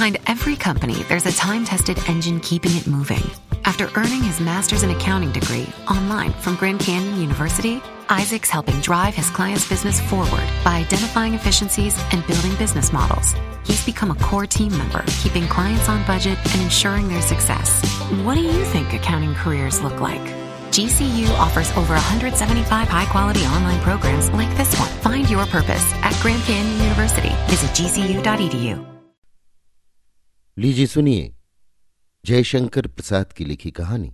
Behind every company, there's a time tested engine keeping it moving. After earning his master's in accounting degree online from Grand Canyon University, Isaac's helping drive his client's business forward by identifying efficiencies and building business models. He's become a core team member, keeping clients on budget and ensuring their success. What do you think accounting careers look like? GCU offers over 175 high quality online programs like this one. Find your purpose at Grand Canyon University. Visit gcu.edu. लीजिए सुनिए। जयशंकर प्रसाद की लिखी कहानी,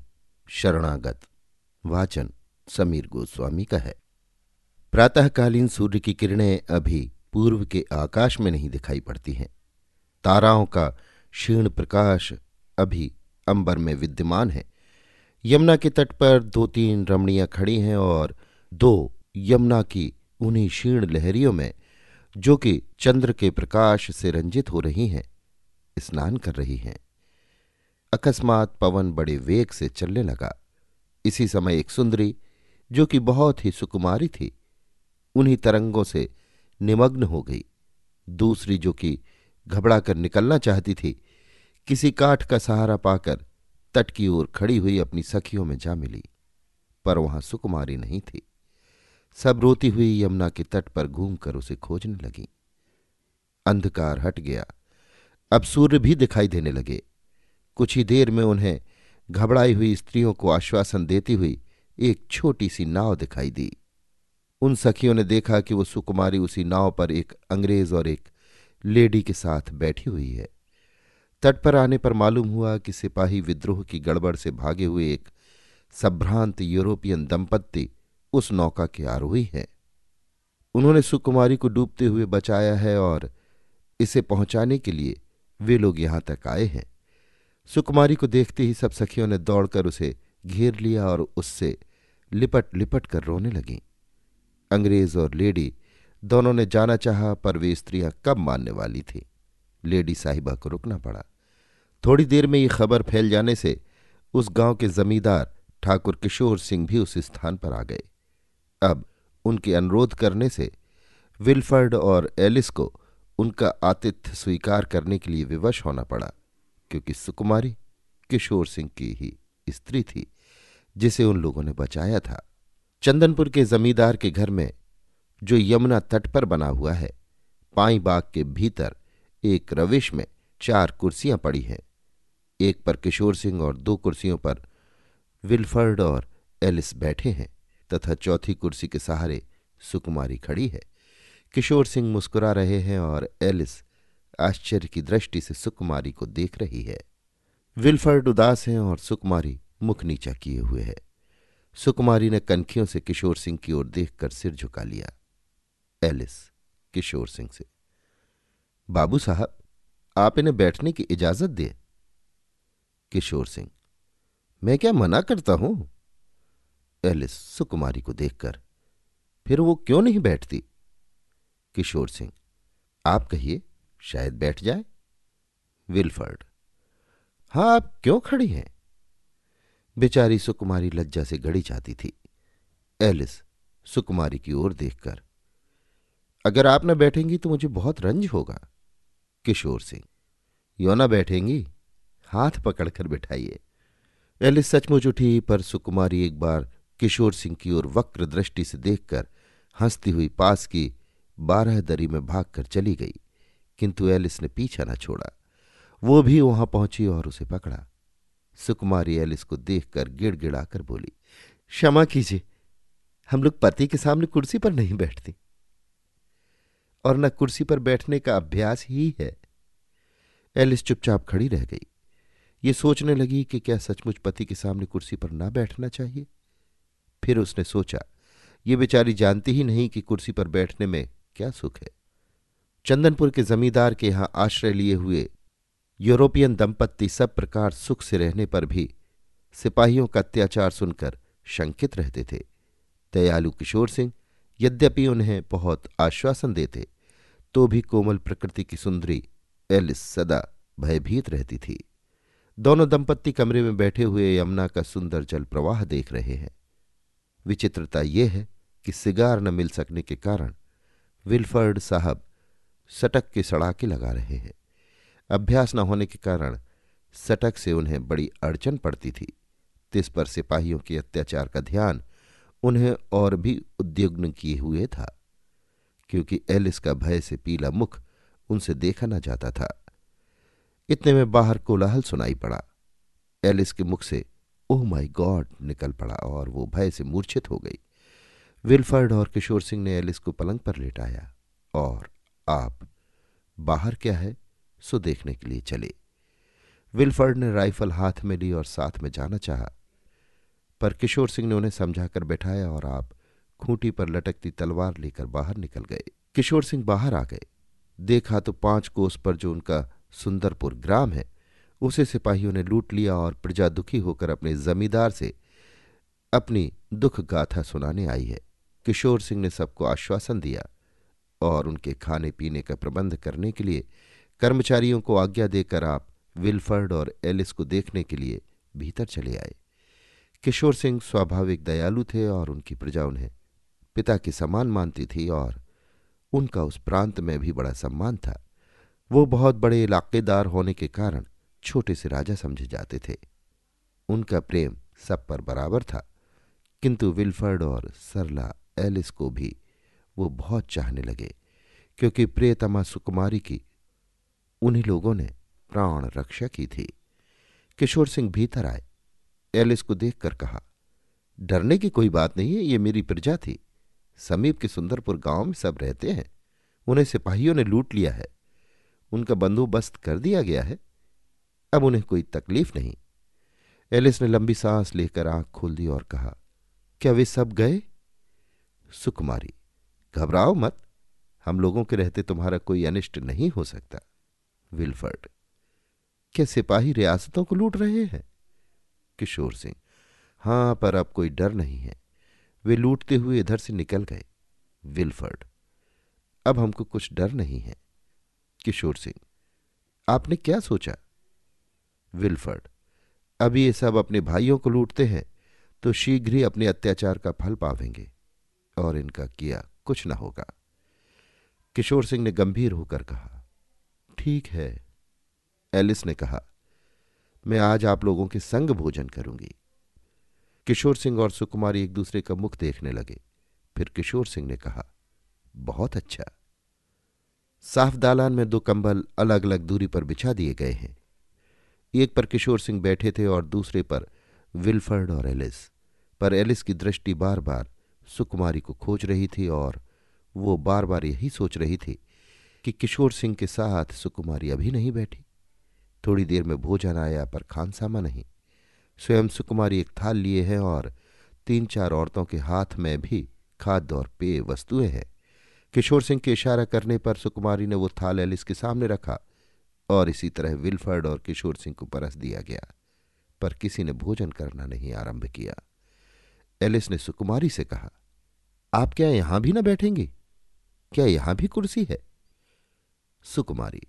शरणागत, वाचन, समीर गोस्वामी का है। प्रातःकालीन सूर्य की किरणें अभी पूर्व के आकाश में नहीं दिखाई पड़ती हैं। ताराओं का क्षीण प्रकाश अभी अंबर में विद्यमान है। यमुना के तट पर दो तीन रमणियाँ खड़ी हैं और दो यमुना की उन्हीं क्षीण लहरियों में, जो कि चंद्र के प्रकाश से रंजित हो रही हैं। स्नान कर रही हैं। अकस्मात पवन बड़े वेग से चलने लगा। इसी समय एक सुंदरी, जो कि बहुत ही सुकुमारी थी, उन्हीं तरंगों से निमग्न हो गई। दूसरी, जो कि घबरा कर निकलना चाहती थी, किसी काठ का सहारा पाकर तट की ओर खड़ी हुई अपनी सखियों में जा मिली, पर वहाँ सुकुमारी नहीं थी। सब रोती हुई यमुना के तट पर घूमकर उसे खोजने लगी। अंधकार हट गया। अब सूर्य भी दिखाई देने लगे। कुछ ही देर में उन्हें घबराई हुई स्त्रियों को आश्वासन देती हुई एक छोटी सी नाव दिखाई दी। उन सखियों ने देखा कि वो सुकुमारी उसी नाव पर एक अंग्रेज़ और एक लेडी के साथ बैठी हुई है। तट पर आने पर मालूम हुआ कि सिपाही विद्रोह की गड़बड़ से भागे हुए एक संभ्रांत यूरोपियन दंपत्ति उस नौका के आरोही है। उन्होंने सुकुमारी को डूबते हुए बचाया है और इसे पहुँचाने के लिए वे लोग यहाँ तक आए हैं। सुकुमारी को देखते ही सब सखियों ने दौड़कर उसे घेर लिया और उससे लिपट लिपट कर रोने लगीं। अंग्रेज़ और लेडी दोनों ने जाना चाहा, पर वे स्त्रियाँ कब मानने वाली थी। लेडी साहिबा को रुकना पड़ा। थोड़ी देर में ये खबर फैल जाने से उस गाँव के जमींदार ठाकुर किशोर सिंह भी उस स्थान पर आ गए। अब उनके अनुरोध करने से विल्फर्ड और एलिस को उनका आतिथ्य स्वीकार करने के लिए विवश होना पड़ा, क्योंकि सुकुमारी किशोर सिंह की ही स्त्री थी, जिसे उन लोगों ने बचाया था। चंदनपुर के जमींदार के घर में जो यमुना तट पर बना हुआ है पाई बाग के भीतर एक रविश में चार कुर्सियाँ पड़ी हैं। एक पर किशोर सिंह और दो कुर्सियों पर विल्फर्ड और एलिस बैठे हैं, तथा चौथी कुर्सी के सहारे सुकुमारी खड़ी है। किशोर सिंह मुस्कुरा रहे हैं और एलिस आश्चर्य की दृष्टि से सुकुमारी को देख रही है। विल्फर्ड उदास हैं और सुकुमारी मुख नीचा किए हुए है। सुकुमारी ने कनखियों से किशोर सिंह की ओर देखकर सिर झुका लिया। एलिस किशोर सिंह से, बाबू साहब, आप इन्हें बैठने की इजाज़त दे? किशोर सिंह, मैं क्या मना करता हूँ? एलिस सुकुमारी को देखकर, फिर वो क्यों नहीं बैठती? किशोर सिंह। आप कहिए, शायद बैठ जाए। विल्फर्ड। हाँ आप क्यों खड़ी हैं? बेचारी सुकुमारी लज्जा से गड़ी जाती थी। एलिस सुकुमारी की ओर देखकर। अगर आप न बैठेंगी तो मुझे बहुत रंज होगा। किशोर सिंह। यो न बैठेंगी? हाथ पकड़कर बिठाइए। एलिस सचमुच उठी, पर सुकुमारी एक बार किशोर सिंह की ओर वक्र दृष्टि से देखकर हंसती हुई पास की बारह दरी में भागकर चली गई, किंतु एलिस ने पीछा न छोड़ा। वो भी वहाँ पहुँची और उसे पकड़ा। सुकुमारी एलिस को देखकर गिड़गिड़ाकर बोली, क्षमा कीजिए, हम लोग पति के सामने कुर्सी पर नहीं बैठती। और न कुर्सी पर बैठने का अभ्यास ही है। एलिस चुपचाप खड़ी रह गई। ये सोचने लगी कि क्या सचमुच पति के सामने कुर्सी पर ना बैठना चाहिए। फिर उसने सोचा, ये बेचारी जानती ही नहीं कि कुर्सी पर बैठने में क्या सुख है? चंदनपुर के जमींदार के यहाँ आश्रय लिए हुए यूरोपियन दंपत्ति सब प्रकार सुख से रहने पर भी सिपाहियों का अत्याचार सुनकर शंकित रहते थे। दयालु किशोर सिंह यद्यपि उन्हें बहुत आश्वासन देते तो भी कोमल प्रकृति की सुंदरी एलिस सदा भयभीत रहती थी। दोनों दंपत्ति कमरे में बैठे हुए यमुना का सुंदर जल प्रवाह देख रहे हैं। विचित्रता यह है कि सिगार न मिल सकने के कारण विल्फर्ड साहब सटक के सड़ाके लगा रहे हैं। अभ्यास न होने के कारण सटक से उन्हें बड़ी अड़चन पड़ती थी। तिस पर सिपाहियों के अत्याचार का ध्यान उन्हें और भी उद्युग्न किए हुए था, क्योंकि एलिस का भय से पीला मुख उनसे देखा न जाता था। इतने में बाहर कोलाहल सुनाई पड़ा। एलिस के मुख से, ओह माई गॉड! निकल पड़ा और वो भय से मूर्छित हो गई। विल्फर्ड और किशोर सिंह ने एलिस को पलंग पर लेटाया और आप बाहर क्या है, सो देखने के लिए चले। विल्फर्ड ने राइफल हाथ में ली और साथ में जाना चाहा, पर किशोर सिंह ने उन्हें समझाकर बैठाया और आप खूंटी पर लटकती तलवार लेकर बाहर निकल गए। किशोर सिंह बाहर आ गए। देखा तो पाँच कोस पर जो उनका सुंदरपुर ग्राम है, उसे सिपाहियों ने लूट लिया और प्रजा दुखी होकर अपने जमींदार से अपनी दुख गाथा सुनाने आई है। किशोर सिंह ने सबको आश्वासन दिया और उनके खाने पीने का प्रबंध करने के लिए कर्मचारियों को आज्ञा देकर आप विल्फर्ड और एलिस को देखने के लिए भीतर चले आए। किशोर सिंह स्वाभाविक दयालु थे और उनकी प्रजा उन्हें पिता के समान मानती थी और उनका उस प्रांत में भी बड़ा सम्मान था। वो बहुत बड़े इलाकेदार होने के कारण छोटे से राजा समझे जाते थे। उनका प्रेम सब पर बराबर था, किंतु विल्फर्ड और सरला एलिस को भी वो बहुत चाहने लगे, क्योंकि प्रियतमा सुकुमारी की उन्हीं लोगों ने प्राण रक्षा की थी। किशोर सिंह भीतर आए। एलिस को देखकर कहा, डरने की कोई बात नहीं है, ये मेरी प्रजा थी। समीप के सुंदरपुर गाँव में सब रहते हैं। उन्हें सिपाहियों ने लूट लिया है। उनका बंदोबस्त कर दिया गया है। अब उन्हें कोई तकलीफ़ नहीं। एलिस ने लंबी सांस लेकर आँख खोल दी और कहा, क्या वे सब गए? सुकुमारी, घबराओ मत, हम लोगों के रहते तुम्हारा कोई अनिष्ट नहीं हो सकता। विल्फर्ड, क्या सिपाही रियासतों को लूट रहे हैं? किशोर सिंह, हाँ, पर अब कोई डर नहीं है। वे लूटते हुए इधर से निकल गए। विल्फर्ड, अब हमको कुछ डर नहीं है। किशोर सिंह, आपने क्या सोचा? विल्फर्ड, अभी ये सब अपने भाइयों को लूटते हैं तो शीघ्र ही अपने अत्याचार का फल पावेंगे। और इनका किया कुछ न होगा। किशोर सिंह ने गंभीर होकर कहा, ठीक है। एलिस ने कहा, मैं आज आप लोगों के संग भोजन करूँगी। किशोर सिंह और सुकुमारी एक दूसरे का मुख देखने लगे। फिर किशोर सिंह ने कहा, बहुत अच्छा। साफ़ दालान में दो कंबल अलग अलग दूरी पर बिछा दिए गए हैं। एक पर किशोर सिंह बैठे थे और दूसरे पर विल्फर्ड और एलिस। पर एलिस की दृष्टि बार बार सुकुमारी को खोज रही थी और वो बार बार यही सोच रही थी कि किशोर सिंह के साथ सुकुमारी अभी नहीं बैठी। थोड़ी देर में भोजन आया, पर खानसामा नहीं। स्वयं सुकुमारी एक थाल लिए है और तीन चार औरतों के हाथ में भी खाद्य और पेय वस्तुएँ हैं। किशोर सिंह के इशारा करने पर सुकुमारी ने वो थाल एलिस के सामने रखा और इसी तरह विल्फर्ड और किशोर सिंह को परस दिया गया, पर किसी ने भोजन करना नहीं आरंभ किया। एलिस ने सुकुमारी से कहा, आप क्या यहाँ भी ना बैठेंगे? क्या यहाँ भी कुर्सी है? सुकुमारी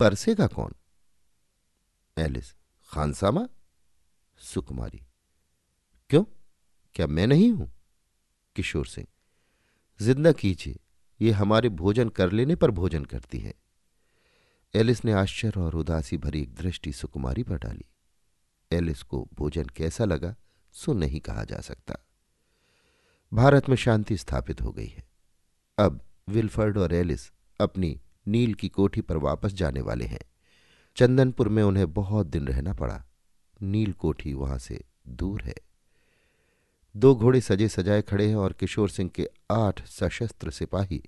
परसेगा कौन? एलिस, खानसामा? सुकुमारी, क्यों? क्या मैं नहीं हूँ? किशोर सिंह, ज़िंदा कीजिए, ये हमारे भोजन कर लेने पर भोजन करती है। एलिस ने आश्चर्य और उदासी भरी एक दृष्टि सुकुमारी पर डाली। एलिस को भोजन कैसा लगा? सो नहीं कहा जा सकता। भारत में शांति स्थापित हो गई है। अब विल्फर्ड और एलिस अपनी नील की कोठी पर वापस जाने वाले हैं। चंदनपुर में उन्हें बहुत दिन रहना पड़ा। नील कोठी वहाँ से दूर है। दो घोड़े सजे सजाए खड़े हैं और किशोर सिंह के आठ सशस्त्र सिपाही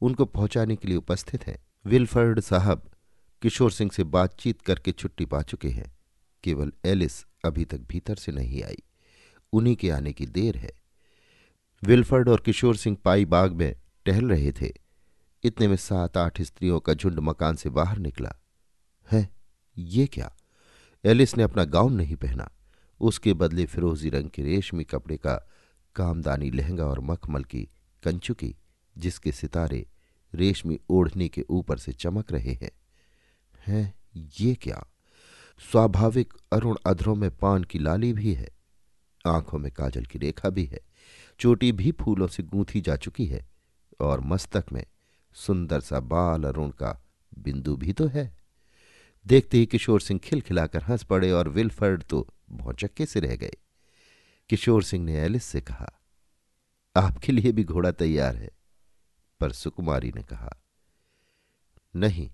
उनको पहुँचाने के लिए उपस्थित हैं। विल्फर्ड साहब किशोर सिंह से बातचीत करके छुट्टी पा चुके हैं। केवल एलिस अभी तक भीतर से नहीं आई। उन्हीं के आने की देर है। विल्फर्ड और किशोर सिंह पाई बाग में टहल रहे थे। इतने में सात आठ स्त्रियों का झुंड मकान से बाहर निकला। है, ये क्या? एलिस ने अपना गाउन नहीं पहना। उसके बदले फिरोजी रंग के रेशमी कपड़े का कामदानी लहंगा और मखमल की कंचुकी, जिसके सितारे रेशमी ओढ़नी के ऊपर से चमक रहे हैं। हैं, ये क्या? स्वाभाविक अरुण अधरों में पान की लाली भी है। आँखों में काजल की रेखा भी है। चोटी भी फूलों से गूंथी जा चुकी है और मस्तक में सुंदर सा बाल अरुण का बिंदु भी तो है। देखते ही किशोर सिंह खिलखिलाकर हंस पड़े और विलफर्ड तो भौचक्के से रह गए। किशोर सिंह ने एलिस से कहा, आपके लिए भी घोड़ा तैयार है। पर सुकुमारी ने कहा, नहीं,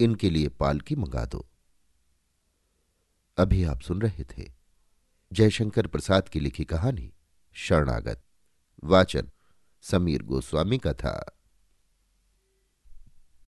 इनके लिए पालकी मंगा दो। अभी आप सुन रहे थे जयशंकर प्रसाद की लिखी कहानी शरणागत। वाचन समीर गोस्वामी का था।